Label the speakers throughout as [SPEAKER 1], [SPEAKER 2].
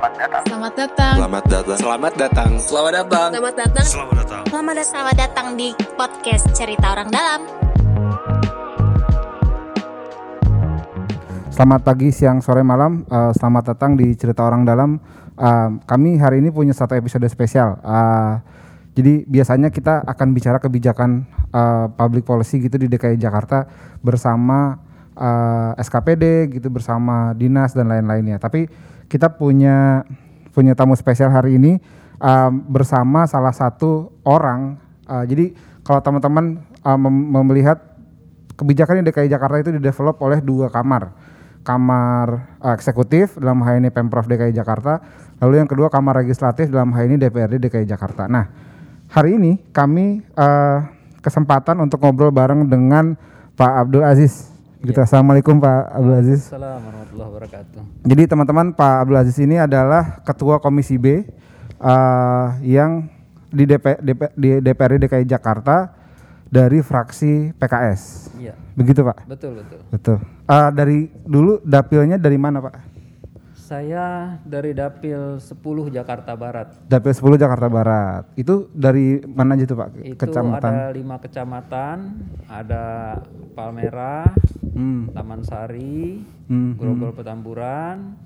[SPEAKER 1] Selamat datang.
[SPEAKER 2] Selamat datang.
[SPEAKER 3] Selamat datang.
[SPEAKER 4] Selamat datang.
[SPEAKER 5] Selamat datang.
[SPEAKER 2] Selamat datang.
[SPEAKER 3] Selamat datang.
[SPEAKER 6] Selamat datang. Selamat datang di podcast Cerita Orang Dalam.
[SPEAKER 7] Selamat pagi, siang, sore, malam. Uh, selamat datang di Cerita Orang Dalam. Uh, kami hari ini punya satu episode spesial. Uh, jadi biasanya kita akan bicara kebijakan uh, public policy gitu di DKI Jakarta bersama uh, SKPD gitu bersama dinas dan lain-lainnya. Tapi kita punya punya tamu spesial hari ini uh, bersama salah satu orang. Uh, jadi kalau teman-teman uh, melihat kebijakan di DKI Jakarta itu didevelop oleh dua kamar kamar uh, eksekutif dalam hal ini Pemprov DKI Jakarta, lalu yang kedua kamar legislatif dalam hal ini DPRD DKI Jakarta. Nah, hari ini kami uh, kesempatan untuk ngobrol bareng dengan Pak Abdul Aziz. Gitu. Ya. Assalamualaikum Pak Abdul Aziz.
[SPEAKER 5] Assalamualaikum warahmatullahi wabarakatuh.
[SPEAKER 7] Jadi teman-teman Pak Abdul Aziz ini adalah Ketua Komisi B uh, yang di, DP, DP, di DPRD DKI Jakarta dari fraksi PKS.
[SPEAKER 5] Iya.
[SPEAKER 7] Begitu Pak?
[SPEAKER 5] Betul betul.
[SPEAKER 7] Betul. Uh, dari dulu dapilnya dari mana Pak?
[SPEAKER 5] Saya dari Dapil 10 Jakarta Barat.
[SPEAKER 7] Dapil 10 Jakarta Barat. Itu dari mana aja tuh Pak?
[SPEAKER 5] Itu
[SPEAKER 7] kecamatan.
[SPEAKER 5] ada lima kecamatan, ada Palmerah, hmm. Taman Sari, hmm. Grogol Petamburan,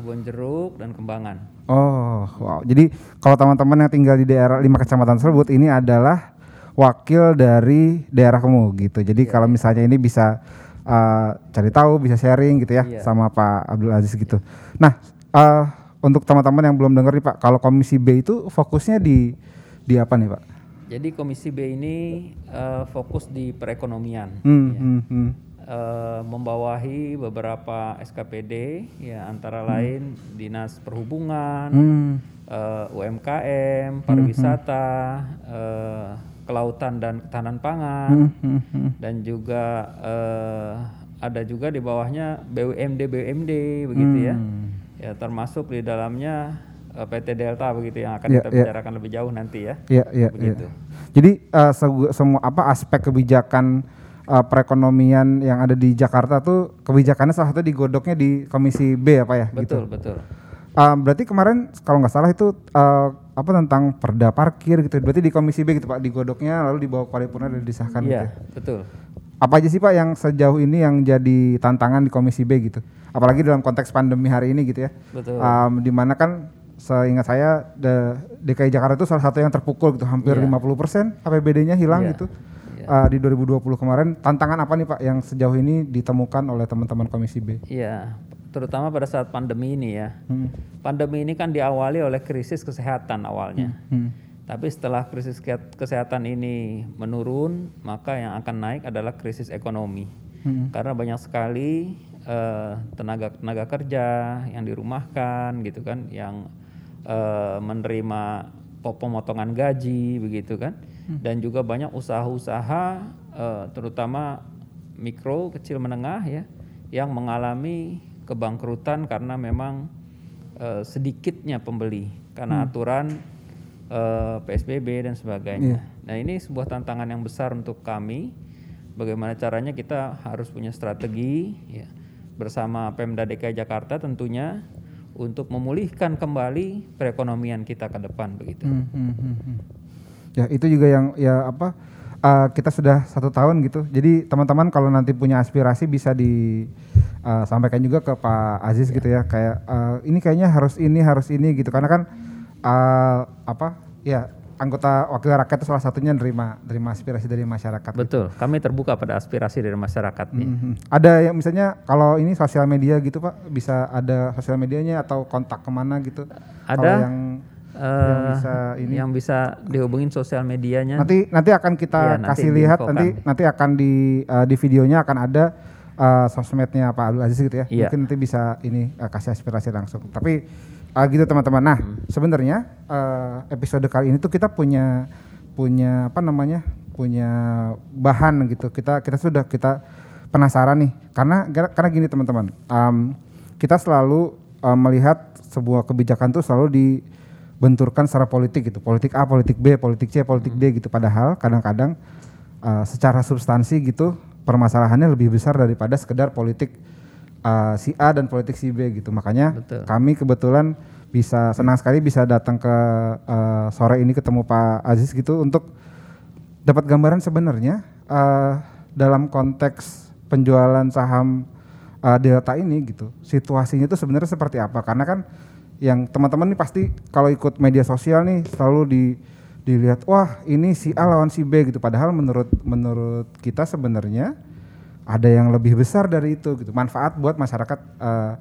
[SPEAKER 5] Kebon Jeruk dan Kembangan.
[SPEAKER 7] Oh, wow. Jadi kalau teman-teman yang tinggal di daerah lima kecamatan tersebut ini adalah wakil dari daerah kamu gitu. Jadi yeah. kalau misalnya ini bisa uh, cari tahu, bisa sharing gitu ya yeah. sama Pak Abdul Aziz gitu. Nah, uh, untuk teman-teman yang belum dengar nih Pak, kalau Komisi B itu fokusnya di di apa nih Pak?
[SPEAKER 5] Jadi Komisi B ini uh, fokus di perekonomian.
[SPEAKER 7] Hmm,
[SPEAKER 5] ya.
[SPEAKER 7] hmm, hmm.
[SPEAKER 5] Uh, membawahi beberapa SKPD ya antara hmm. lain Dinas Perhubungan, hmm. uh, UMKM, pariwisata, hmm. uh, kelautan dan ketahanan pangan hmm, hmm, hmm. dan juga uh, ada juga di bawahnya BUMD BUMD begitu ya. hmm. ya ya termasuk di dalamnya uh, eh, PT Delta begitu yang akan yeah, kita yeah. bicarakan lebih jauh nanti ya
[SPEAKER 7] yeah, yeah, begitu yeah. jadi uh, semua apa aspek kebijakan uh, perekonomian yang ada di Jakarta tuh kebijakannya salah satu digodoknya di Komisi B apa ya
[SPEAKER 5] betul
[SPEAKER 7] gitu.
[SPEAKER 5] betul
[SPEAKER 7] Uh, berarti kemarin kalau nggak salah itu uh, apa tentang perda parkir gitu. Berarti di Komisi B gitu Pak digodoknya lalu dibawa ke paripurna dan disahkan
[SPEAKER 5] Iya,
[SPEAKER 7] gitu.
[SPEAKER 5] betul.
[SPEAKER 7] Apa aja sih Pak yang sejauh ini yang jadi tantangan di Komisi B gitu? Apalagi dalam konteks pandemi hari ini gitu ya.
[SPEAKER 5] Betul.
[SPEAKER 7] Um, di mana kan seingat saya DKI Jakarta itu salah satu yang terpukul gitu hampir yeah. 50% APBD-nya hilang yeah. gitu. Uh, di 2020 kemarin tantangan apa nih Pak yang sejauh ini ditemukan oleh teman-teman Komisi B?
[SPEAKER 5] Iya, terutama pada saat pandemi ini ya. Hmm. Pandemi ini kan diawali oleh krisis kesehatan awalnya. Hmm. Hmm. Tapi setelah krisis kesehatan ini menurun, maka yang akan naik adalah krisis ekonomi. Hmm. Karena banyak sekali uh, tenaga tenaga kerja yang dirumahkan gitu kan, yang uh, menerima pemotongan gaji begitu kan, hmm. dan juga banyak usaha-usaha uh, terutama mikro, kecil, menengah ya, yang mengalami kebangkrutan karena memang uh, sedikitnya pembeli karena hmm. aturan uh, eh, PSBB dan sebagainya. Yeah. Nah ini sebuah tantangan yang besar untuk kami. Bagaimana caranya kita harus punya strategi ya, bersama Pemda DKI Jakarta tentunya untuk memulihkan kembali perekonomian kita ke depan begitu. Hmm, hmm, hmm,
[SPEAKER 7] hmm. Ya itu juga yang ya apa uh, kita sudah satu tahun gitu. Jadi teman-teman kalau nanti punya aspirasi bisa disampaikan eh, uh, juga ke Pak Aziz yeah. gitu ya. Kayak uh, ini kayaknya harus ini harus ini gitu. Karena kan uh, apa ya anggota wakil rakyat itu salah satunya nerima nerima aspirasi dari masyarakat.
[SPEAKER 5] Betul. Gitu. Kami terbuka pada aspirasi dari masyarakat. Mm -hmm.
[SPEAKER 7] Ada yang misalnya kalau ini sosial media gitu Pak, bisa ada sosial medianya atau kontak ke mana gitu?
[SPEAKER 5] Ada. Kalau yang uh, yang bisa ini yang bisa dihubungin sosial medianya.
[SPEAKER 7] Nanti nanti akan kita ya, nanti kasih lihat nanti nanti akan di uh, di videonya akan ada uh, sosmednya Pak Abdul Aziz gitu ya. ya. Mungkin nanti bisa ini uh, kasih aspirasi langsung. Tapi uh, gitu teman-teman. Nah, hmm. sebenarnya uh, episode kali ini tuh kita punya punya apa namanya? punya bahan gitu. Kita kita sudah kita penasaran nih karena karena gini teman-teman. Um, kita selalu uh, melihat sebuah kebijakan tuh selalu di benturkan secara politik gitu. Politik A politik B politik C politik D gitu. Padahal kadang-kadang uh, secara substansi gitu permasalahannya lebih besar daripada sekedar politik uh, si A dan politik si B gitu. Makanya Betul. kami kebetulan bisa senang sekali bisa datang ke uh, sore ini ketemu Pak Aziz gitu untuk dapat gambaran sebenarnya uh, dalam konteks penjualan saham uh, Delta ini gitu situasinya itu sebenarnya seperti apa? Karena kan yang teman-teman nih pasti kalau ikut media sosial nih selalu di dilihat wah ini si A lawan si B gitu. Padahal menurut menurut kita sebenarnya ada yang lebih besar dari itu gitu. Manfaat buat masyarakat uh,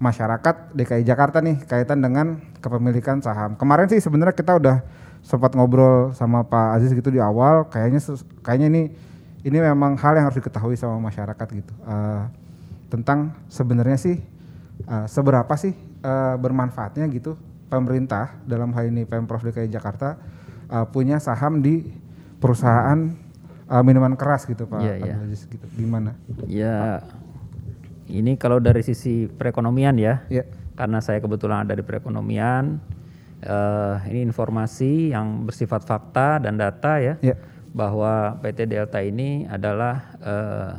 [SPEAKER 7] masyarakat DKI Jakarta nih kaitan dengan kepemilikan saham. Kemarin sih sebenarnya kita udah sempat ngobrol sama Pak Aziz gitu di awal. Kayaknya kayaknya ini ini memang hal yang harus diketahui sama masyarakat gitu. Uh, tentang sebenarnya sih uh, seberapa sih uh, bermanfaatnya gitu pemerintah dalam hal ini Pemprov DKI Jakarta uh, punya saham di perusahaan uh, minuman keras gitu Pak
[SPEAKER 5] yeah, yeah.
[SPEAKER 7] Aziz gitu gimana?
[SPEAKER 5] Ya ini kalau dari sisi perekonomian ya
[SPEAKER 7] yeah.
[SPEAKER 5] karena saya kebetulan ada di perekonomian uh, ini informasi yang bersifat fakta dan data ya
[SPEAKER 7] yeah.
[SPEAKER 5] bahwa PT Delta ini adalah uh,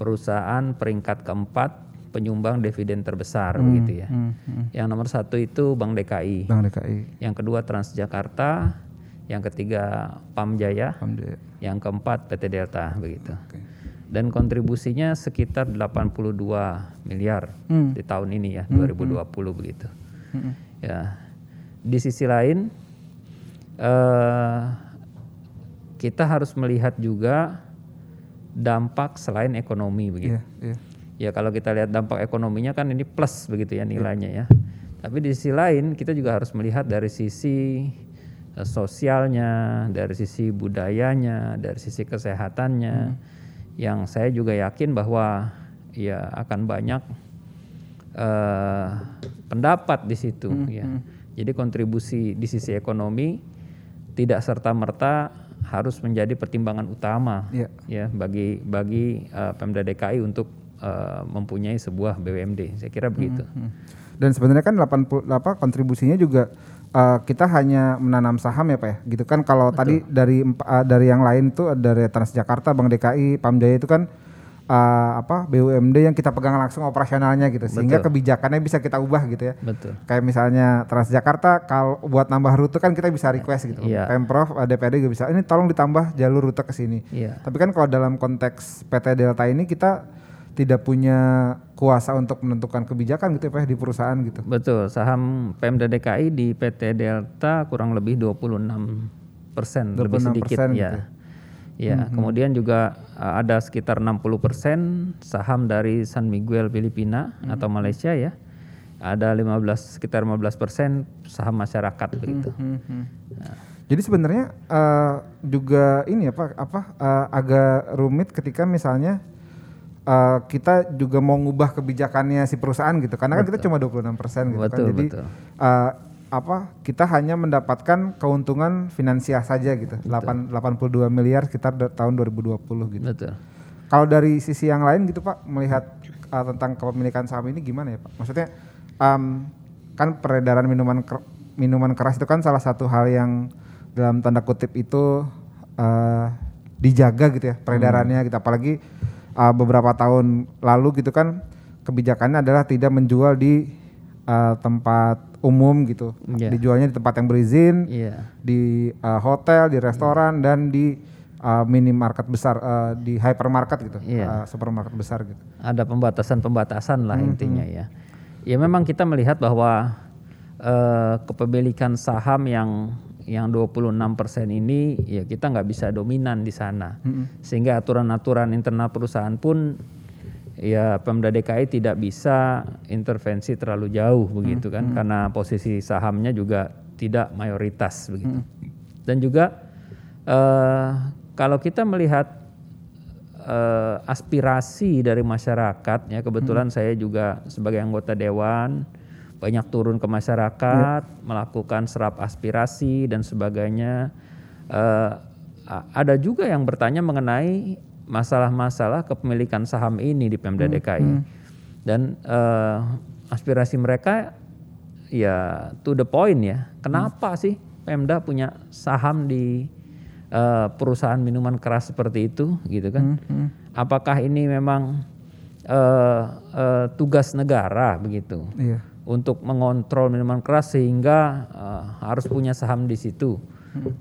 [SPEAKER 5] perusahaan peringkat keempat penyumbang dividen terbesar
[SPEAKER 7] hmm,
[SPEAKER 5] begitu ya.
[SPEAKER 7] Hmm, hmm.
[SPEAKER 5] Yang nomor satu itu Bank DKI.
[SPEAKER 7] Bank DKI.
[SPEAKER 5] Yang kedua Transjakarta. Yang ketiga Pamjaya.
[SPEAKER 7] Pamjaya.
[SPEAKER 5] Yang keempat PT Delta begitu.
[SPEAKER 7] Okay.
[SPEAKER 5] Dan kontribusinya sekitar 82 miliar
[SPEAKER 7] hmm.
[SPEAKER 5] di tahun ini ya hmm, 2020 hmm. begitu. Hmm. Ya di sisi lain uh, kita harus melihat juga dampak selain ekonomi begitu. Yeah, yeah. Ya kalau kita lihat dampak ekonominya kan ini plus begitu ya nilainya ya. Tapi di sisi lain kita juga harus melihat dari sisi uh, sosialnya, dari sisi budayanya, dari sisi kesehatannya. Hmm. Yang saya juga yakin bahwa ya akan banyak uh, pendapat di situ hmm, ya. Hmm jadi kontribusi di sisi ekonomi tidak serta merta harus menjadi pertimbangan utama yeah. ya bagi bagi uh, Pemda DKI untuk uh, mempunyai sebuah BUMD. Saya kira begitu. Hmm, hmm.
[SPEAKER 7] Dan sebenarnya kan 80 apa kontribusinya juga uh, kita hanya menanam saham ya Pak ya. Gitu kan kalau Betul. tadi dari uh, dari yang lain itu dari Transjakarta, Bank DKI, Pamjaya itu kan uh, apa BUMD yang kita pegang langsung operasionalnya gitu sehingga kebijakannya bisa kita ubah gitu ya.
[SPEAKER 5] Betul.
[SPEAKER 7] Kayak misalnya Transjakarta kalau buat nambah rute kan kita bisa request gitu.
[SPEAKER 5] Iya.
[SPEAKER 7] Pemprov DPD juga bisa ini tolong ditambah jalur rute ke sini.
[SPEAKER 5] Iya.
[SPEAKER 7] Tapi kan kalau dalam konteks PT Delta ini kita tidak punya kuasa untuk menentukan kebijakan gitu ya di perusahaan gitu.
[SPEAKER 5] Betul. Saham Pemda DKI di PT Delta kurang lebih 26 persen lebih sedikit ya. Gitu. Ya, hmm, kemudian juga ada sekitar 60% saham dari San Miguel Filipina hmm. atau Malaysia ya. Ada 15 sekitar 15% saham masyarakat hmm, begitu. Hmm, hmm.
[SPEAKER 7] Nah. Jadi sebenarnya uh, juga ini apa apa uh, agak rumit ketika misalnya uh, kita juga mau ngubah kebijakannya si perusahaan gitu. Karena betul. kan kita cuma 26% gitu
[SPEAKER 5] betul,
[SPEAKER 7] kan. Jadi
[SPEAKER 5] betul.
[SPEAKER 7] Uh, apa kita hanya mendapatkan keuntungan finansial saja gitu. Betul. 8 82 miliar sekitar tahun 2020 gitu.
[SPEAKER 5] Betul.
[SPEAKER 7] Kalau dari sisi yang lain gitu Pak melihat uh, tentang kepemilikan saham ini gimana ya Pak? Maksudnya um, kan peredaran minuman ker minuman keras itu kan salah satu hal yang dalam tanda kutip itu uh, dijaga gitu ya peredarannya hmm. gitu apalagi uh, beberapa tahun lalu gitu kan kebijakannya adalah tidak menjual di uh, tempat umum gitu. Yeah. Dijualnya di tempat yang berizin,
[SPEAKER 5] yeah.
[SPEAKER 7] di uh, hotel, di restoran yeah. dan di uh, minimarket besar, uh, di hypermarket gitu, yeah. uh, supermarket besar gitu.
[SPEAKER 5] Ada pembatasan-pembatasan lah hmm, intinya ya. Ya memang kita melihat bahwa uh, kepemilikan saham yang yang 26% ini ya kita nggak bisa dominan di sana. Hmm. Sehingga aturan-aturan internal perusahaan pun ya Pemda DKI tidak bisa intervensi terlalu jauh begitu kan hmm. karena posisi sahamnya juga tidak mayoritas begitu. Hmm. Dan juga uh, kalau kita melihat uh, aspirasi dari masyarakat ya kebetulan hmm. saya juga sebagai anggota dewan banyak turun ke masyarakat hmm. melakukan serap aspirasi dan sebagainya. Uh, ada juga yang bertanya mengenai masalah-masalah kepemilikan saham ini di Pemda hmm, DKI. Hmm. Dan uh, aspirasi mereka ya to the point ya. Kenapa hmm. sih Pemda punya saham di uh, perusahaan minuman keras seperti itu gitu kan? Hmm. Hmm. Apakah ini memang uh, uh, tugas negara begitu?
[SPEAKER 7] Iya.
[SPEAKER 5] Untuk mengontrol minuman keras sehingga uh, harus punya saham di situ.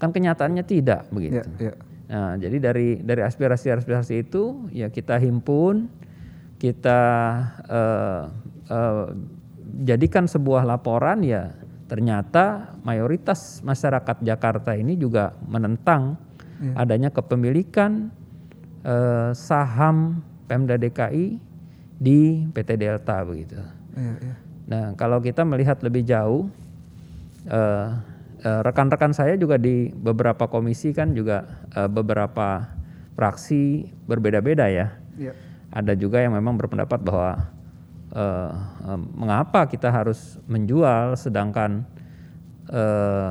[SPEAKER 5] Kan kenyataannya tidak begitu.
[SPEAKER 7] Ya, ya.
[SPEAKER 5] Nah, jadi dari dari aspirasi-aspirasi itu ya kita himpun, kita uh, uh, jadikan sebuah laporan ya ternyata mayoritas masyarakat Jakarta ini juga menentang adanya kepemilikan uh, saham Pemda DKI di PT Delta begitu.
[SPEAKER 7] Iya, iya.
[SPEAKER 5] Nah, kalau kita melihat lebih jauh, eh, eh, rekan-rekan saya juga di beberapa komisi kan juga eh, beberapa fraksi berbeda-beda ya.
[SPEAKER 7] Iya.
[SPEAKER 5] Ada juga yang memang berpendapat bahwa mengapa kita harus menjual sedangkan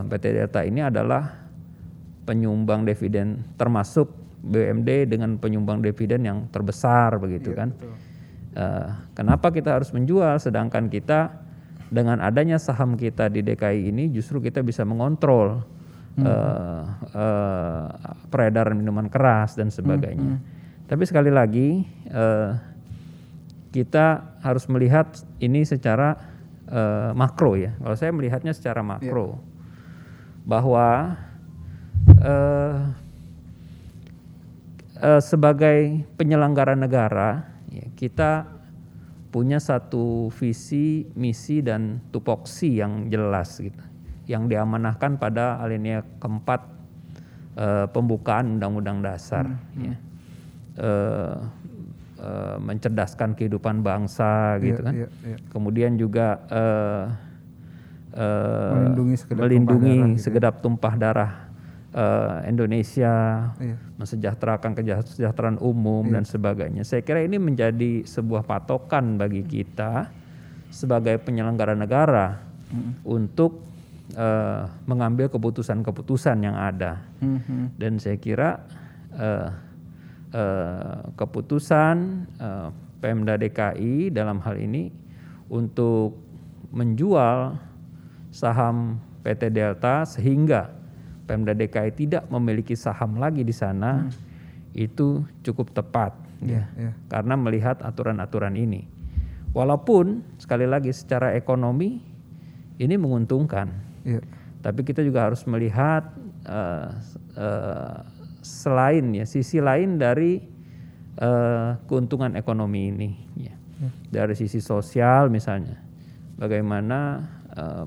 [SPEAKER 5] PT Delta ini adalah penyumbang dividen termasuk BUMD dengan penyumbang dividen yang terbesar begitu kan. Eh, kenapa kita harus menjual? Sedangkan kita dengan adanya saham kita di DKI ini justru kita bisa mengontrol eh, eh, peredaran minuman keras dan sebagainya. Tapi sekali lagi eh, kita harus melihat ini secara eh, makro ya. Kalau saya melihatnya secara makro. Bahwa eh, eh, sebagai penyelenggara negara ya, kita punya satu visi, misi dan tupoksi yang jelas gitu, yang diamanahkan pada alinea keempat eh, pembukaan Undang-Undang Dasar. Ya. Eh, eh, mencerdaskan kehidupan bangsa gitu kan.
[SPEAKER 7] iya, iya.
[SPEAKER 5] Kemudian juga eh, eh,
[SPEAKER 7] Melindungi sekedar
[SPEAKER 5] melindungi
[SPEAKER 7] tumpah darah gitu ya.
[SPEAKER 5] segenap tumpah darah eh, Indonesia,
[SPEAKER 7] Iya.
[SPEAKER 5] mensejahterakan kesejahteraan umum dan sebagainya. Saya kira ini menjadi sebuah patokan bagi kita sebagai penyelenggara negara untuk eh, mengambil keputusan-keputusan yang ada.
[SPEAKER 7] Mhm.
[SPEAKER 5] Dan saya kira eh, eh, keputusan eh, Pemda DKI dalam hal ini untuk menjual saham PT Delta sehingga Pemda DKI tidak memiliki saham lagi di sana itu cukup tepat ya.
[SPEAKER 7] Iya.
[SPEAKER 5] karena melihat aturan-aturan ini. Walaupun sekali lagi secara ekonomi ini menguntungkan,
[SPEAKER 7] Iya.
[SPEAKER 5] tapi kita juga harus melihat eh, eh, selain ya sisi lain dari eh, keuntungan ekonomi ini ya. dari sisi sosial misalnya bagaimana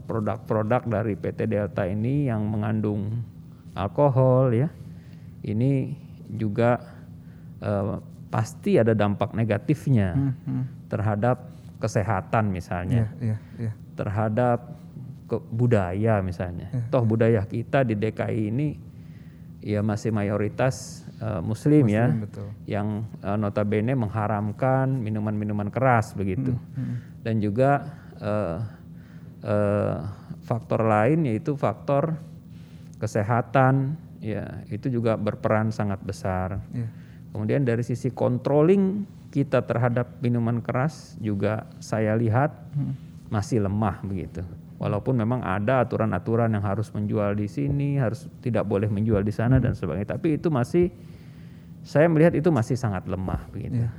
[SPEAKER 5] produk-produk dari PT Delta ini yang mengandung alkohol ya ini juga eh, pasti ada dampak negatifnya terhadap kesehatan misalnya
[SPEAKER 7] Iya, iya, iya.
[SPEAKER 5] terhadap ke budaya misalnya. Toh budaya kita di DKI ini ya masih mayoritas eh, muslim, ya
[SPEAKER 7] betul.
[SPEAKER 5] yang eh, notabene mengharamkan minuman-minuman keras begitu. Dan juga eh, eh, faktor lain yaitu faktor kesehatan ya itu juga berperan sangat besar.
[SPEAKER 7] Iya.
[SPEAKER 5] Kemudian dari sisi controlling kita terhadap minuman keras juga saya lihat masih lemah begitu. Walaupun memang ada aturan-aturan yang harus menjual di sini, harus tidak boleh menjual di sana dan sebagainya. Tapi itu masih saya melihat itu masih sangat lemah begitu.
[SPEAKER 7] Iya.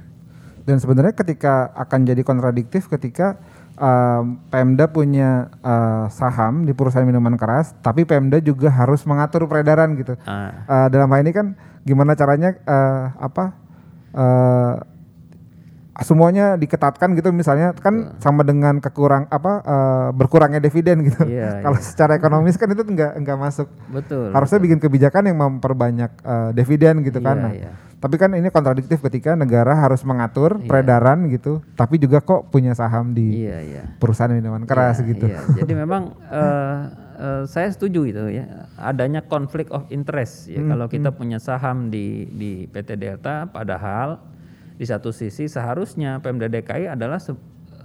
[SPEAKER 7] Dan sebenarnya ketika akan jadi kontradiktif ketika um, Pemda punya uh, saham di perusahaan minuman keras, tapi Pemda juga harus mengatur peredaran gitu.
[SPEAKER 5] Ah,
[SPEAKER 7] Uh, dalam hal ini kan gimana caranya uh, apa uh, semuanya diketatkan gitu misalnya kan sama dengan kekurang apa uh, berkurangnya dividen gitu.
[SPEAKER 5] Iya,
[SPEAKER 7] Kalau secara ekonomis kan itu enggak enggak masuk.
[SPEAKER 5] betul.
[SPEAKER 7] Harusnya bikin kebijakan yang memperbanyak uh, dividen gitu kan.
[SPEAKER 5] Iya,
[SPEAKER 7] Nah,
[SPEAKER 5] iya.
[SPEAKER 7] Tapi kan ini kontradiktif ketika negara harus mengatur peredaran gitu, tapi juga kok punya saham di
[SPEAKER 5] Iya, iya.
[SPEAKER 7] perusahaan minuman keras
[SPEAKER 5] Iya,
[SPEAKER 7] gitu.
[SPEAKER 5] iya. Jadi memang eh, saya setuju itu ya adanya konflik of interest ya
[SPEAKER 7] Hmm,
[SPEAKER 5] kalau kita punya saham di di PT Delta padahal di satu sisi seharusnya Pemda DKI adalah se-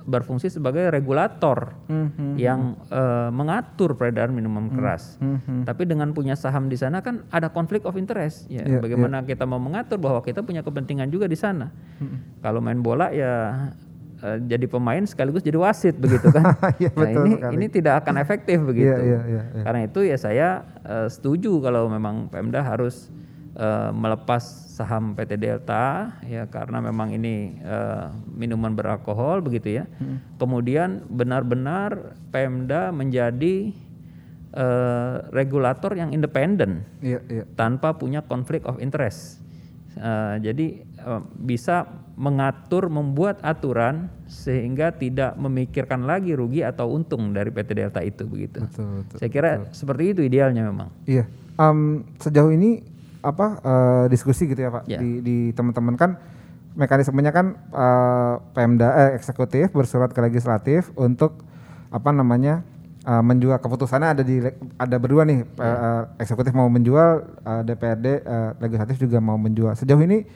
[SPEAKER 5] berfungsi sebagai regulator
[SPEAKER 7] Hmm,
[SPEAKER 5] yang eh, mengatur peredaran minuman keras. Tapi dengan punya saham di sana kan ada konflik of interest ya.
[SPEAKER 7] Iya,
[SPEAKER 5] Bagaimana kita mau mengatur bahwa kita punya kepentingan juga di sana. Kalau main bola ya eh, jadi pemain sekaligus jadi wasit begitu kan.
[SPEAKER 7] Iya,
[SPEAKER 5] Nah,
[SPEAKER 7] betul
[SPEAKER 5] ini
[SPEAKER 7] sekali.
[SPEAKER 5] ini tidak akan efektif begitu.
[SPEAKER 7] iya, iya, iya.
[SPEAKER 5] Karena itu ya saya eh, setuju kalau memang Pemda harus uh, melepas saham PT Delta ya karena memang ini uh, minuman beralkohol begitu ya. Hmm. Kemudian benar-benar Pemda menjadi uh, regulator yang independen iya, iya. tanpa punya konflik of interest. Uh, jadi uh, bisa mengatur, membuat aturan sehingga tidak memikirkan lagi rugi atau untung dari PT Delta itu begitu. Betul, betul, Saya kira betul. seperti itu idealnya memang.
[SPEAKER 7] Iya. Um, sejauh ini apa uh, diskusi gitu ya Pak yeah. di, di teman-teman kan mekanismenya kan uh, Pemda eh, eksekutif bersurat ke legislatif untuk apa namanya uh, menjual keputusannya ada di ada berdua nih yeah. Iya. uh, eksekutif mau menjual uh, DPRD uh, legislatif juga mau menjual sejauh ini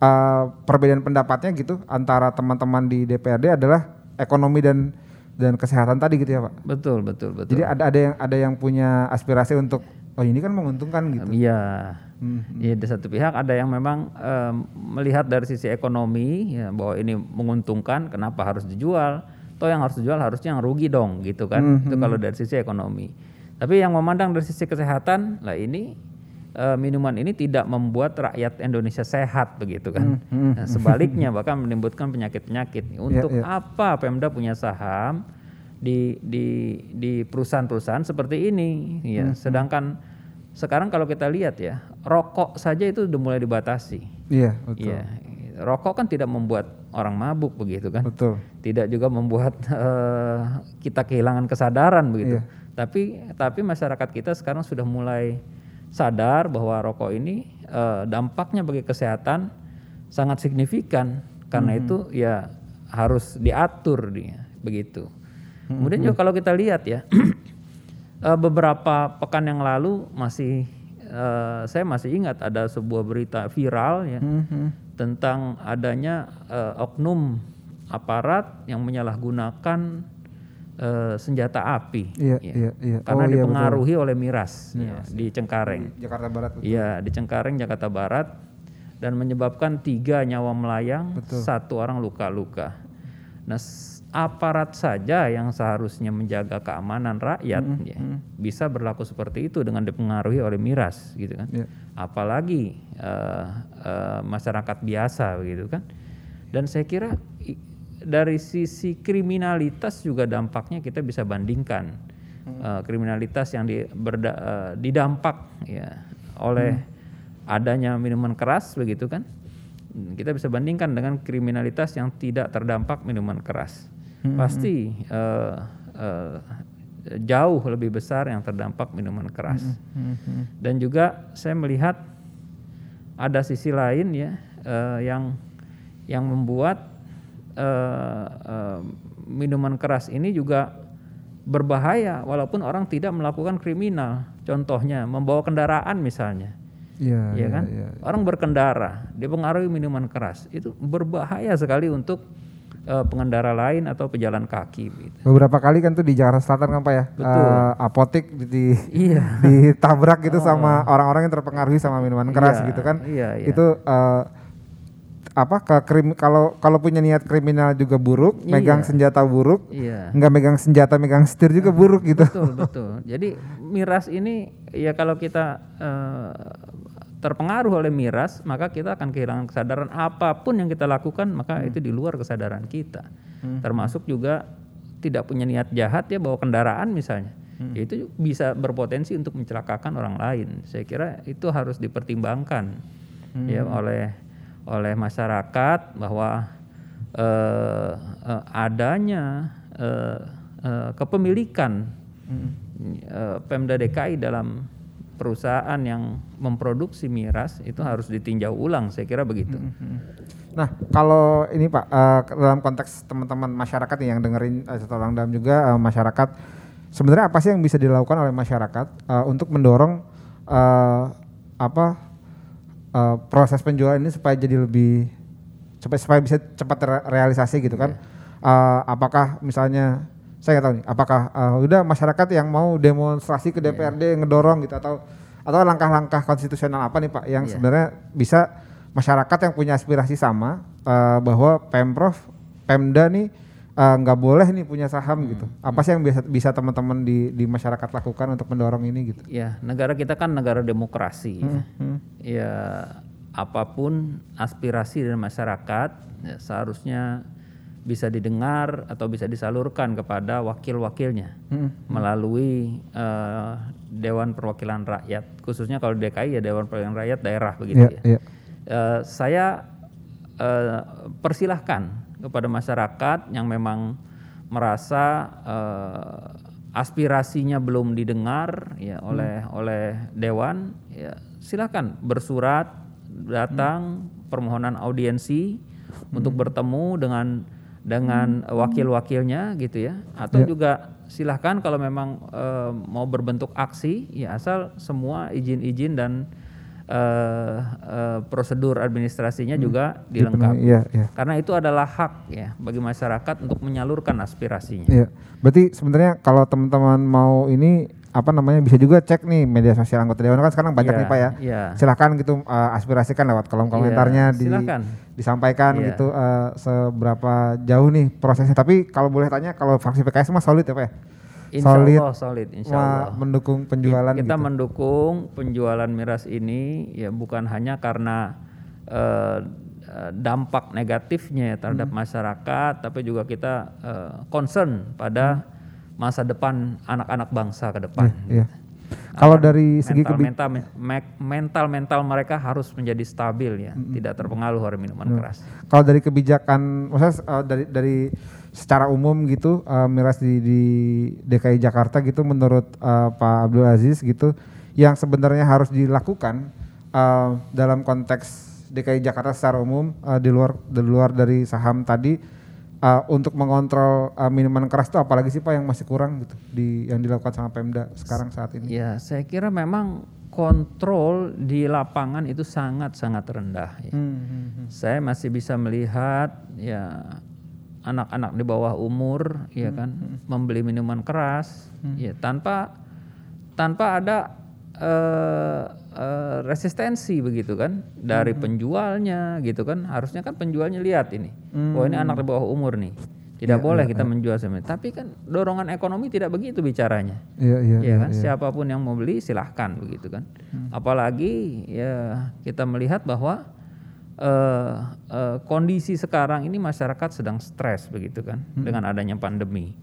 [SPEAKER 7] uh, perbedaan pendapatnya gitu antara teman-teman di DPRD adalah ekonomi dan dan kesehatan tadi gitu ya pak
[SPEAKER 5] betul betul betul
[SPEAKER 7] jadi ada ada yang ada yang punya aspirasi untuk oh ini kan menguntungkan gitu
[SPEAKER 5] iya hmm. ya di satu pihak ada yang memang um, melihat dari sisi ekonomi ya bahwa ini menguntungkan kenapa harus dijual toh yang harus dijual harusnya yang rugi dong gitu kan hmm, itu hmm. kalau dari sisi ekonomi tapi yang memandang dari sisi kesehatan lah ini uh, minuman ini tidak membuat rakyat Indonesia sehat begitu kan hmm, hmm. Nah, sebaliknya bahkan menimbulkan penyakit-penyakit untuk yeah, yeah. apa Pemda punya saham di di di perusahaan-perusahaan seperti ini ya hmm, sedangkan sekarang kalau kita lihat ya rokok saja itu sudah mulai dibatasi
[SPEAKER 7] iya betul
[SPEAKER 5] ya, rokok kan tidak membuat orang mabuk begitu kan.
[SPEAKER 7] Betul.
[SPEAKER 5] Tidak juga membuat uh, kita kehilangan kesadaran begitu. Iya. Tapi tapi masyarakat kita sekarang sudah mulai sadar bahwa rokok ini uh, dampaknya bagi kesehatan sangat signifikan. Karena hmm. itu ya harus diatur dia begitu. Kemudian juga kalau kita lihat ya uh, beberapa pekan yang lalu masih uh, saya masih ingat ada sebuah berita viral ya. Hmm tentang adanya uh, oknum aparat yang menyalahgunakan uh, senjata api iya, ya. iya, iya. karena oh, iya, dipengaruhi betul. oleh miras ya, di Cengkareng
[SPEAKER 7] di Jakarta Barat
[SPEAKER 5] iya di Cengkareng Jakarta Barat dan menyebabkan tiga nyawa melayang betul. satu orang luka-luka nah aparat saja yang seharusnya menjaga keamanan rakyat mm -hmm. ya, bisa berlaku seperti itu dengan dipengaruhi oleh miras gitu kan yeah. apalagi uh, uh, masyarakat biasa begitu kan dan saya kira dari sisi kriminalitas juga dampaknya kita bisa bandingkan mm. uh, kriminalitas yang di, berda, uh, didampak ya oleh mm. adanya minuman keras begitu kan kita bisa bandingkan dengan kriminalitas yang tidak terdampak minuman keras hmm. pasti uh, uh, jauh lebih besar yang terdampak minuman keras. Hmm. Hmm. Dan juga saya melihat ada sisi lain ya uh, yang yang membuat uh, uh, minuman keras ini juga berbahaya walaupun orang tidak melakukan kriminal. Contohnya membawa kendaraan misalnya. Ya, ya, ya kan? Ya, ya. Orang berkendara dipengaruhi minuman keras itu berbahaya sekali untuk uh, pengendara lain atau pejalan kaki. Gitu.
[SPEAKER 7] Beberapa kali kan tuh di Jakarta Selatan kan pak ya, Betul. Uh, apotik di, iya. ditabrak gitu oh. sama orang-orang yang terpengaruhi sama minuman keras iya, gitu kan. Iya, iya. Itu uh, apa ke krim kalau kalau punya niat kriminal juga buruk, iya. megang senjata buruk, iya. nggak megang senjata, megang setir juga buruk gitu.
[SPEAKER 5] Betul betul. Jadi miras ini ya kalau kita uh, terpengaruh oleh miras, maka kita akan kehilangan kesadaran apa pun yang kita lakukan, maka hmm. itu di luar kesadaran kita. Hmm. Termasuk juga tidak punya niat jahat ya bawa kendaraan misalnya. Hmm. Ya itu bisa berpotensi untuk mencelakakan orang lain. Saya kira itu harus dipertimbangkan hmm. ya oleh oleh masyarakat bahwa uh, uh, adanya uh, uh, kepemilikan hmm. uh, Pemda DKI dalam perusahaan yang memproduksi miras itu harus ditinjau ulang saya kira begitu. Hmm, hmm.
[SPEAKER 7] Nah kalau ini Pak uh, dalam konteks teman-teman masyarakat yang dengerin uh, orang dalam juga uh, masyarakat sebenarnya apa sih yang bisa dilakukan oleh masyarakat uh, untuk mendorong uh, apa uh, proses penjualan ini supaya jadi lebih supaya supaya bisa cepat realisasi gitu kan? Yeah. Uh, apakah misalnya saya nggak tahu nih apakah uh, udah masyarakat yang mau demonstrasi ke DPRD yeah. ngedorong gitu atau atau langkah-langkah konstitusional apa nih Pak yang yeah. sebenarnya bisa masyarakat yang punya aspirasi sama uh, bahwa Pemprov Pemda nih eh, nggak boleh nih punya saham gitu. Apa sih yang bisa bisa teman-teman di di masyarakat lakukan untuk mendorong ini gitu?
[SPEAKER 5] Ya, negara kita kan negara demokrasi. ya.
[SPEAKER 7] Hmm.
[SPEAKER 5] Ya, apa pun aspirasi dari masyarakat ya, seharusnya bisa didengar atau bisa disalurkan kepada wakil-wakilnya
[SPEAKER 7] Hmm.
[SPEAKER 5] melalui eh, Dewan Perwakilan Rakyat, khususnya kalau DKI ya Dewan Perwakilan Rakyat daerah begitu
[SPEAKER 7] Iya,
[SPEAKER 5] ya.
[SPEAKER 7] iya.
[SPEAKER 5] Eh, saya eh, persilahkan kepada masyarakat yang memang merasa eh, aspirasinya belum didengar ya oleh oleh dewan ya silakan bersurat datang permohonan audiensi untuk bertemu dengan dengan wakil-wakilnya gitu ya atau juga silahkan kalau memang eh, mau berbentuk aksi ya asal semua izin-izin dan eh, eh, prosedur administrasinya juga dilengkapi
[SPEAKER 7] Iya, iya.
[SPEAKER 5] karena itu adalah hak ya bagi masyarakat untuk menyalurkan aspirasinya.
[SPEAKER 7] Iya. Berarti sebenarnya kalau teman-teman mau ini apa namanya bisa juga cek nih media sosial anggota dewan kan sekarang banyak
[SPEAKER 5] Iya,
[SPEAKER 7] nih Pak ya.
[SPEAKER 5] iya.
[SPEAKER 7] Silahkan gitu uh, aspirasikan lewat kolom komentarnya di
[SPEAKER 5] silakan.
[SPEAKER 7] disampaikan
[SPEAKER 5] Iya.
[SPEAKER 7] gitu uh, seberapa jauh nih prosesnya. Tapi kalau boleh tanya kalau fraksi PKS mah solid ya Pak ya?
[SPEAKER 5] Insya
[SPEAKER 7] solid,
[SPEAKER 5] Allah solid, insya Allah.
[SPEAKER 7] mendukung penjualan
[SPEAKER 5] Kita
[SPEAKER 7] gitu.
[SPEAKER 5] mendukung penjualan miras ini ya bukan hanya karena eh, dampak negatifnya ya terhadap
[SPEAKER 7] Hmm.
[SPEAKER 5] masyarakat, tapi juga kita eh, concern pada masa depan anak-anak bangsa ke depan.
[SPEAKER 7] Iya. Kalau dari segi
[SPEAKER 5] mental, mental, me- mental mental mereka harus menjadi stabil ya,
[SPEAKER 7] Hmm.
[SPEAKER 5] tidak terpengaruh oleh minuman keras.
[SPEAKER 7] kalau dari kebijakan maksudnya uh, dari dari secara umum gitu uh, miras di, di DKI Jakarta gitu menurut uh, Pak Abdul Aziz gitu yang sebenarnya harus dilakukan uh, dalam konteks DKI Jakarta secara umum uh, di luar di luar dari saham tadi uh, untuk mengontrol uh, minuman keras itu apalagi sih Pak yang masih kurang gitu di yang dilakukan sama Pemda sekarang saat ini.
[SPEAKER 5] Ya, saya kira memang kontrol di lapangan itu sangat-sangat rendah. ya.
[SPEAKER 7] Hmm, hmm, hmm.
[SPEAKER 5] Saya masih bisa melihat ya anak-anak di bawah umur ya
[SPEAKER 7] Hmm,
[SPEAKER 5] kan membeli minuman keras ya tanpa tanpa ada eh, eh, resistensi begitu kan dari
[SPEAKER 7] Hmm,
[SPEAKER 5] penjualnya gitu kan. Harusnya kan penjualnya lihat ini oh ini
[SPEAKER 7] Hmm.
[SPEAKER 5] anak di bawah umur nih.
[SPEAKER 7] Ya,
[SPEAKER 5] tidak boleh kita menjual semen tapi kan dorongan ekonomi tidak begitu bicaranya.
[SPEAKER 7] Iya iya.
[SPEAKER 5] ya kan? siapa pun yang mau beli silahkan begitu kan. Apalagi ya kita melihat bahwa eh, eh, kondisi sekarang ini masyarakat sedang stres begitu kan dengan adanya pandemi.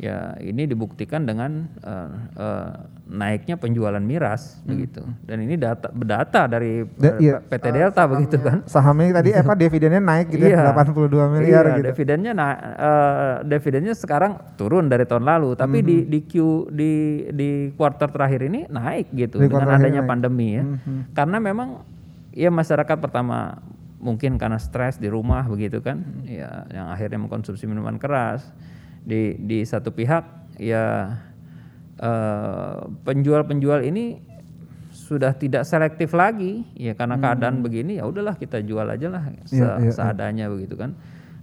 [SPEAKER 5] Ya ini dibuktikan dengan eh, eh, naiknya penjualan miras begitu dan ini data data dari
[SPEAKER 7] Da- iya.
[SPEAKER 5] PT Delta begitu kan
[SPEAKER 7] Sahamnya tadi apa dividennya naik gitu ya 82 miliar
[SPEAKER 5] Iya,
[SPEAKER 7] gitu.
[SPEAKER 5] Dividennya nah, eh, dividennya sekarang turun dari tahun lalu, tapi di
[SPEAKER 7] Mhm.
[SPEAKER 5] di Q di di kuartal terakhir ini naik gitu
[SPEAKER 7] Di
[SPEAKER 5] dengan adanya
[SPEAKER 7] naik. Mhm.
[SPEAKER 5] pandemi ya. Karena memang ya masyarakat pertama mungkin karena stres di rumah begitu kan,
[SPEAKER 7] Mhm.
[SPEAKER 5] ya yang akhirnya mengkonsumsi minuman keras. Di di satu pihak ya eh, penjual-penjual ini sudah tidak selektif lagi ya karena keadaan begini ya udahlah kita jual aja lah se-
[SPEAKER 7] Hmm. Iya, iya, iya.
[SPEAKER 5] seadanya begitu kan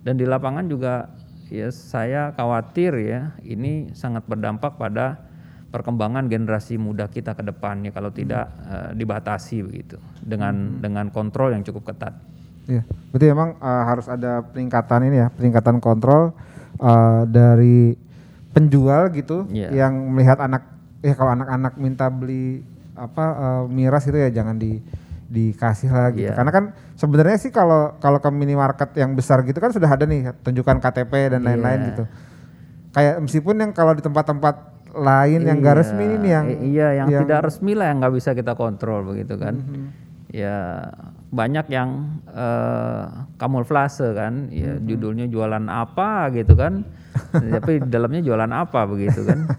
[SPEAKER 5] dan di lapangan juga ya saya khawatir ya ini sangat berdampak pada perkembangan generasi muda kita ke depannya kalau tidak eh, dibatasi begitu dengan dengan kontrol yang cukup ketat.
[SPEAKER 7] Iya, berarti memang uh, harus ada peningkatan ini ya, peningkatan kontrol uh, dari penjual gitu
[SPEAKER 5] Iya.
[SPEAKER 7] yang melihat anak ya kalau anak-anak minta beli apa uh, miras itu ya jangan di dikasih lah gitu.
[SPEAKER 5] Iya.
[SPEAKER 7] Karena kan sebenarnya sih kalau kalau ke minimarket yang besar gitu kan sudah ada nih tunjukkan KTP dan lain-lain
[SPEAKER 5] Iya.
[SPEAKER 7] gitu. Kayak meskipun yang kalau di tempat-tempat lain yang gak
[SPEAKER 5] Iya,
[SPEAKER 7] resmi ini yang
[SPEAKER 5] i- iya yang,
[SPEAKER 7] yang-
[SPEAKER 5] tidak resmi lah yang nggak bisa kita kontrol begitu kan.
[SPEAKER 7] Mhm.
[SPEAKER 5] Ya banyak yang eh, kamuflase kan, ya
[SPEAKER 7] Mhm.
[SPEAKER 5] judulnya jualan apa gitu kan, tapi dalamnya jualan apa begitu kan.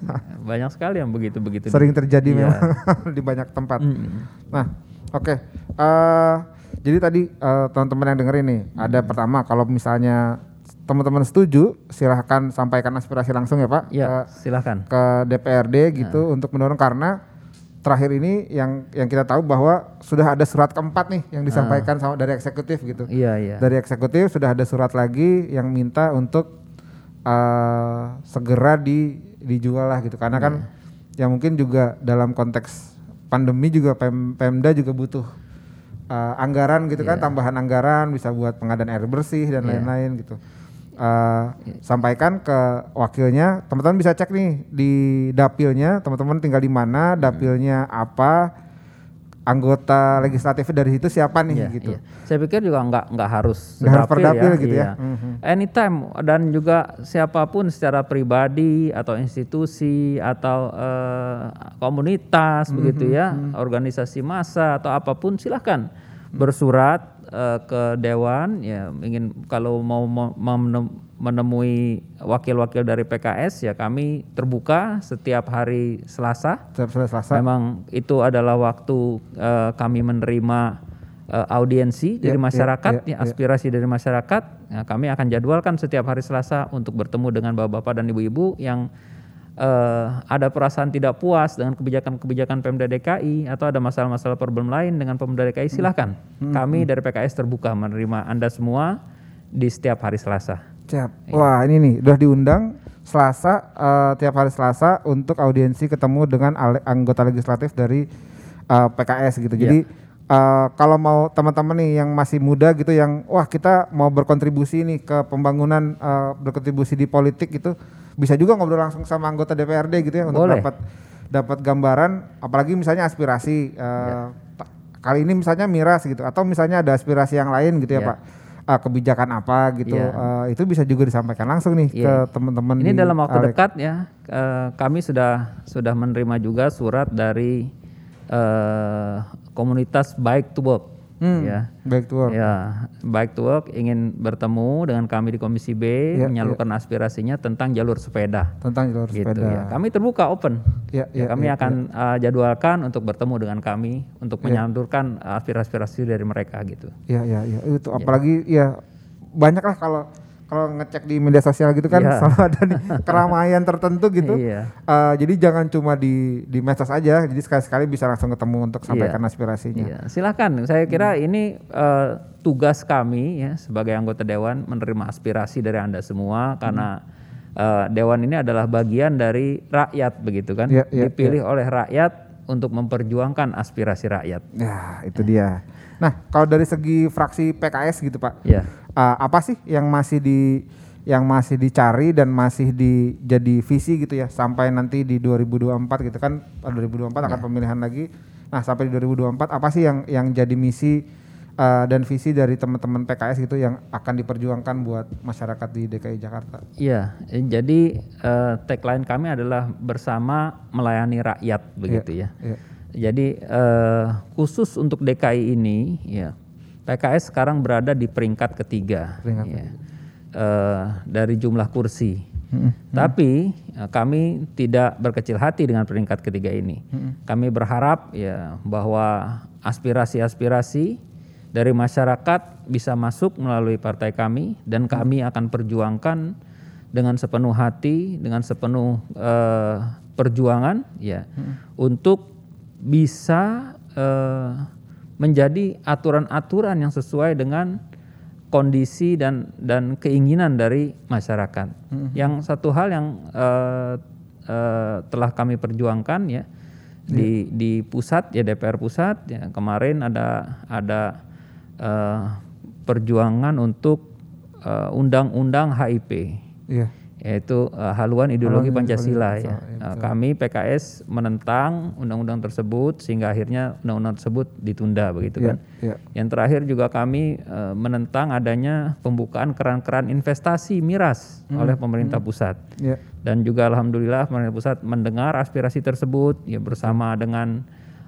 [SPEAKER 5] Banyak sekali yang begitu-begitu.
[SPEAKER 7] sering terjadi
[SPEAKER 5] Iya.
[SPEAKER 7] memang di banyak tempat.
[SPEAKER 5] Mm.
[SPEAKER 7] Nah, oke. Eh, jadi tadi eh, teman-teman yang dengerin nih, ada
[SPEAKER 5] Hmm.
[SPEAKER 7] pertama kalau misalnya teman-teman setuju, silahkan sampaikan aspirasi langsung ya Pak
[SPEAKER 5] Ya,
[SPEAKER 7] ke,
[SPEAKER 5] silakan.
[SPEAKER 7] ke DPRD gitu
[SPEAKER 5] Nah.
[SPEAKER 7] untuk mendorong karena terakhir ini yang yang kita tahu bahwa sudah ada surat keempat nih yang disampaikan sama dari eksekutif gitu.
[SPEAKER 5] Iya, iya.
[SPEAKER 7] Dari eksekutif sudah ada surat lagi yang minta untuk eh, segera di dijual lah gitu karena kan
[SPEAKER 5] Iya.
[SPEAKER 7] ya mungkin juga dalam konteks pandemi juga Pem- Pemda juga butuh eh, anggaran gitu kan
[SPEAKER 5] Iya.
[SPEAKER 7] tambahan anggaran bisa buat pengadaan air bersih dan lain-lain gitu. Uh, sampaikan ke wakilnya. Teman-teman bisa cek nih di dapilnya, teman-teman tinggal di mana, dapilnya apa, anggota legislatif dari situ siapa nih
[SPEAKER 5] Iya,
[SPEAKER 7] gitu.
[SPEAKER 5] iya. Saya pikir juga nggak nggak harus
[SPEAKER 7] Nggak harus per
[SPEAKER 5] sedapil
[SPEAKER 7] dapil gitu ya.
[SPEAKER 5] iya. Anytime dan juga siapa pun secara pribadi atau institusi atau eh, komunitas
[SPEAKER 7] Mhm,
[SPEAKER 5] begitu ya, organisasi massa atau apa pun silahkan bersurat eh, ke dewan ya ingin kalau mau menemui wakil-wakil dari PKS ya kami terbuka setiap hari Selasa
[SPEAKER 7] Setiap Selasa.
[SPEAKER 5] Memang itu adalah waktu eh, kami menerima eh, audiensi dari
[SPEAKER 7] Ya, ya,
[SPEAKER 5] masyarakat,
[SPEAKER 7] ya,
[SPEAKER 5] ya, aspirasi dari masyarakat. Nah, kami akan jadwalkan setiap hari Selasa untuk bertemu dengan bapak-bapak dan ibu-ibu yang eh, ada perasaan tidak puas dengan kebijakan-kebijakan Pemda DKI atau ada masalah-masalah problem lain dengan Pemda DKI silahkan. Kami dari PKS terbuka menerima anda semua di setiap hari Selasa.
[SPEAKER 7] Siap. Wah ini nih udah diundang Selasa eh, tiap hari Selasa untuk audiensi ketemu dengan anggota legislatif dari eh, PKS gitu. Jadi eh, kalau mau teman-teman nih yang masih muda gitu yang wah kita mau berkontribusi nih ke pembangunan eh, berkontribusi di politik gitu bisa juga ngobrol langsung sama anggota DPRD gitu ya untuk dapat dapat gambaran apalagi misalnya aspirasi eh, ta- kali ini misalnya miras gitu atau misalnya ada aspirasi yang lain gitu ya
[SPEAKER 5] Ya.
[SPEAKER 7] Pak Ah, kebijakan apa gitu
[SPEAKER 5] Ya.
[SPEAKER 7] eh, itu bisa juga disampaikan langsung nih
[SPEAKER 5] Iya.
[SPEAKER 7] ke teman-teman
[SPEAKER 5] Ini
[SPEAKER 7] di
[SPEAKER 5] dalam waktu
[SPEAKER 7] Alek.
[SPEAKER 5] dekat ya, eh, kami sudah sudah menerima juga surat dari eh, komunitas Bike to Work,
[SPEAKER 7] Hmm,
[SPEAKER 5] ya,
[SPEAKER 7] baik tuh
[SPEAKER 5] ya, Bike to Work ingin bertemu dengan kami di Komisi B,
[SPEAKER 7] Iya,
[SPEAKER 5] menyalurkan aspirasinya tentang jalur sepeda,
[SPEAKER 7] tentang jalur
[SPEAKER 5] gitu
[SPEAKER 7] sepeda.
[SPEAKER 5] ya. Kami terbuka open,
[SPEAKER 7] Ya,
[SPEAKER 5] Ya,
[SPEAKER 7] ya,
[SPEAKER 5] kami
[SPEAKER 7] ya,
[SPEAKER 5] akan eh, jadwalkan untuk bertemu dengan kami untuk menyalurkan aspirasi dari mereka gitu.
[SPEAKER 7] ya ya ya. Itu apalagi ya banyak lah kalau kalau ngecek di media sosial gitu kan
[SPEAKER 5] Iya.
[SPEAKER 7] selalu ada nih keramaian tertentu gitu.
[SPEAKER 5] Iya.
[SPEAKER 7] Eh, jadi jangan cuma di di medsos aja jadi sekali-sekali bisa langsung ketemu untuk sampaikan aspirasinya.
[SPEAKER 5] Iya, silakan. Saya kira ini eh, tugas kami ya sebagai anggota dewan menerima aspirasi dari anda semua karena eh, dewan ini adalah bagian dari rakyat begitu kan,
[SPEAKER 7] Iya, iya,
[SPEAKER 5] dipilih oleh rakyat untuk memperjuangkan aspirasi rakyat.
[SPEAKER 7] ya itu dia nah kalau dari segi fraksi PKS gitu pak
[SPEAKER 5] Ya,
[SPEAKER 7] Uh, apa sih yang masih di yang masih dicari dan masih di jadi visi gitu ya sampai nanti di 2024 gitu kan uh, 2024 akan pemilihan lagi. Nah, sampai di 2024 apa sih yang yang jadi misi uh, dan visi dari teman-teman PKS gitu yang akan diperjuangkan buat masyarakat di DKI Jakarta?
[SPEAKER 5] iya. Eh, Jadi eh, tagline kami adalah bersama melayani rakyat begitu ya.
[SPEAKER 7] Iya.
[SPEAKER 5] Jadi eh, khusus untuk DKI ini, ya PKS sekarang berada di peringkat ketiga,
[SPEAKER 7] Peringkat
[SPEAKER 5] ya. Eh, dari jumlah kursi. Tapi kami tidak berkecil hati dengan peringkat ketiga ini. Kami berharap ya bahwa aspirasi-aspirasi dari masyarakat bisa masuk melalui partai kami dan kami akan perjuangkan dengan sepenuh hati, dengan sepenuh eh, perjuangan, ya, untuk bisa eh, menjadi aturan-aturan yang sesuai dengan kondisi dan dan keinginan dari masyarakat. Yang satu hal yang eh, eh, telah kami perjuangkan ya di di pusat ya DPR pusat ya kemarin ada ada eh, perjuangan untuk eh, undang-undang HIP
[SPEAKER 7] Iya.
[SPEAKER 5] yaitu eh, haluan ideologi
[SPEAKER 7] Haluan
[SPEAKER 5] Pancasila ya.
[SPEAKER 7] Pancasila,
[SPEAKER 5] Nah, kami PKS menentang undang-undang tersebut sehingga akhirnya undang-undang tersebut ditunda begitu
[SPEAKER 7] Iya,
[SPEAKER 5] kan.
[SPEAKER 7] iya.
[SPEAKER 5] Yang terakhir juga kami eh, menentang adanya pembukaan keran-keran investasi miras
[SPEAKER 7] Hmm,
[SPEAKER 5] oleh pemerintah pusat.
[SPEAKER 7] Iya.
[SPEAKER 5] Dan juga alhamdulillah pemerintah pusat mendengar aspirasi tersebut ya bersama dengan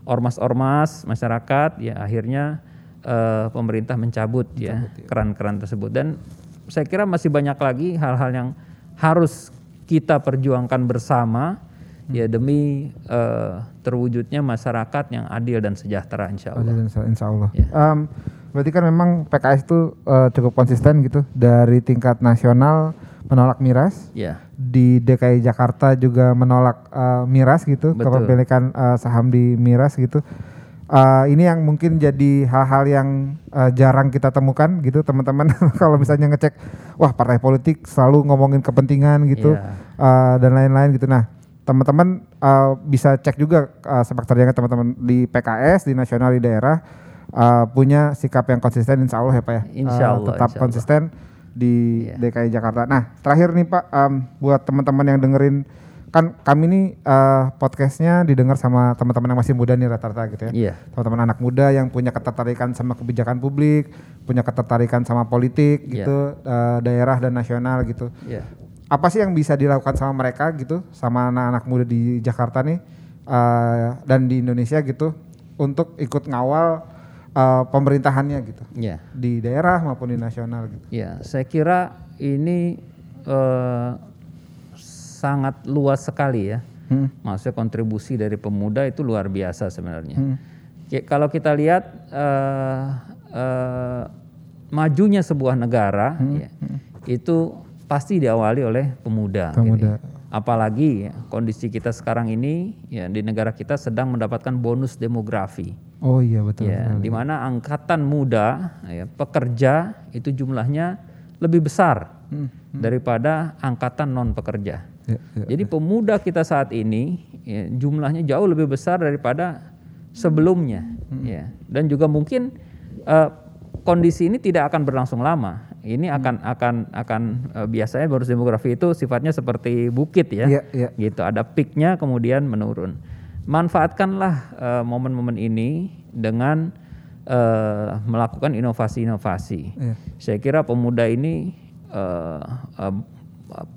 [SPEAKER 5] ormas-ormas masyarakat ya akhirnya eh, pemerintah mencabut ya keran-keran tersebut dan saya kira masih banyak lagi hal-hal yang harus kita perjuangkan bersama ya demi eh, terwujudnya masyarakat yang adil dan sejahtera insya Allah.
[SPEAKER 7] Adil insya, insya Allah.
[SPEAKER 5] Ya.
[SPEAKER 7] Em, berarti kan memang PKS itu eh, cukup konsisten gitu dari tingkat nasional menolak miras,
[SPEAKER 5] Ya,
[SPEAKER 7] di DKI Jakarta juga menolak eh, miras gitu, kepemilikan eh, saham di miras gitu. Eh, ini yang mungkin jadi hal-hal yang eh, jarang kita temukan gitu teman-teman kalau misalnya ngecek wah partai politik selalu ngomongin kepentingan gitu
[SPEAKER 5] Iya.
[SPEAKER 7] eh, dan lain-lain gitu nah teman-teman eh, bisa cek juga eh, sepak terjangnya teman-teman di PKS di nasional di daerah eh, punya sikap yang konsisten insya Allah ya pak ya
[SPEAKER 5] Insya Allah,
[SPEAKER 7] tetap
[SPEAKER 5] insya Allah.
[SPEAKER 7] konsisten di
[SPEAKER 5] Iya.
[SPEAKER 7] DKI Jakarta. Nah, terakhir nih Pak, em, buat teman-teman yang dengerin kan kami nih eh, podcastnya didengar sama teman-teman yang masih muda nih rata-rata gitu ya.
[SPEAKER 5] Iya.
[SPEAKER 7] Teman-teman anak muda yang punya ketertarikan sama kebijakan publik, punya ketertarikan sama politik
[SPEAKER 5] Iya.
[SPEAKER 7] gitu, eh, daerah dan nasional gitu.
[SPEAKER 5] Iya.
[SPEAKER 7] Apa sih yang bisa dilakukan sama mereka gitu, sama anak-anak muda di Jakarta nih eh, dan di Indonesia gitu untuk ikut ngawal eh, pemerintahannya gitu
[SPEAKER 5] Iya.
[SPEAKER 7] di daerah maupun di nasional gitu.
[SPEAKER 5] Ya, saya kira ini eh, sangat luas sekali ya.
[SPEAKER 7] Hmm.
[SPEAKER 5] Maksudnya kontribusi dari pemuda itu luar biasa sebenarnya. Ya, kalau kita lihat eh, eh, majunya sebuah negara, ya, itu pasti diawali oleh pemuda. gitu
[SPEAKER 7] Pemuda.
[SPEAKER 5] ya. Apalagi ya, kondisi kita sekarang ini ya di negara kita sedang mendapatkan bonus demografi.
[SPEAKER 7] Oh iya betul.
[SPEAKER 5] Ya, di mana angkatan muda ya, pekerja itu jumlahnya lebih besar daripada angkatan non pekerja.
[SPEAKER 7] Ya, ya.
[SPEAKER 5] Jadi pemuda kita saat ini ya, jumlahnya jauh lebih besar daripada sebelumnya. Ya. Dan juga mungkin eh, kondisi ini tidak akan berlangsung lama. Ini akan akan akan eh, biasanya bonus demografi itu sifatnya seperti bukit ya
[SPEAKER 7] Iya, iya.
[SPEAKER 5] gitu ada peaknya kemudian menurun manfaatkanlah eh, momen-momen ini dengan eh, melakukan inovasi-inovasi
[SPEAKER 7] Iya.
[SPEAKER 5] saya kira pemuda ini eh, eh,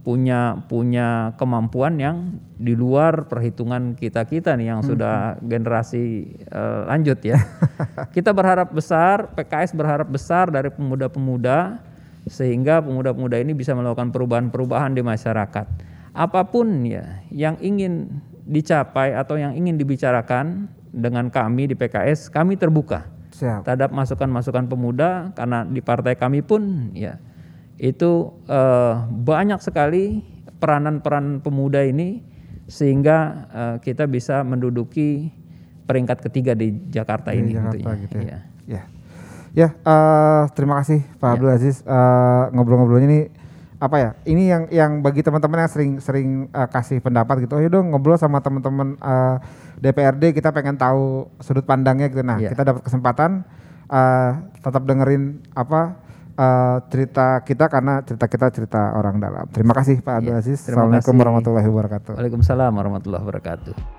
[SPEAKER 5] punya punya kemampuan yang di luar perhitungan kita kita nih yang sudah generasi eh, lanjut ya kita berharap besar PKS berharap besar dari pemuda-pemuda sehingga pemuda-pemuda ini bisa melakukan perubahan-perubahan di masyarakat. Apa pun ya yang ingin dicapai atau yang ingin dibicarakan dengan kami di PKS, kami terbuka
[SPEAKER 7] Siap.
[SPEAKER 5] terhadap masukan-masukan pemuda karena di partai kami pun ya itu eh, banyak sekali peranan-peran pemuda ini sehingga eh, kita bisa menduduki peringkat ketiga di Jakarta
[SPEAKER 7] Di
[SPEAKER 5] ini
[SPEAKER 7] Jakarta
[SPEAKER 5] tentunya.
[SPEAKER 7] gitu ya.
[SPEAKER 5] Iya.
[SPEAKER 7] Ya. Ya, eh, terima kasih Pak Abdul Aziz eh, ngobrol-ngobrolnya ini apa ya? Ini yang yang bagi teman-teman yang sering sering eh, kasih pendapat gitu. Oh dong ngobrol sama teman-teman eh, DPRD kita pengen tahu sudut pandangnya gitu. Nah,
[SPEAKER 5] Iya.
[SPEAKER 7] kita dapat kesempatan eh, tetap dengerin apa eh, cerita kita karena cerita kita cerita orang dalam. Terima kasih Pak Abdul
[SPEAKER 5] Iya,
[SPEAKER 7] Aziz.
[SPEAKER 5] terima
[SPEAKER 7] Assalamualaikum
[SPEAKER 5] kasih.
[SPEAKER 7] warahmatullahi wabarakatuh.
[SPEAKER 5] Waalaikumsalam warahmatullahi wabarakatuh.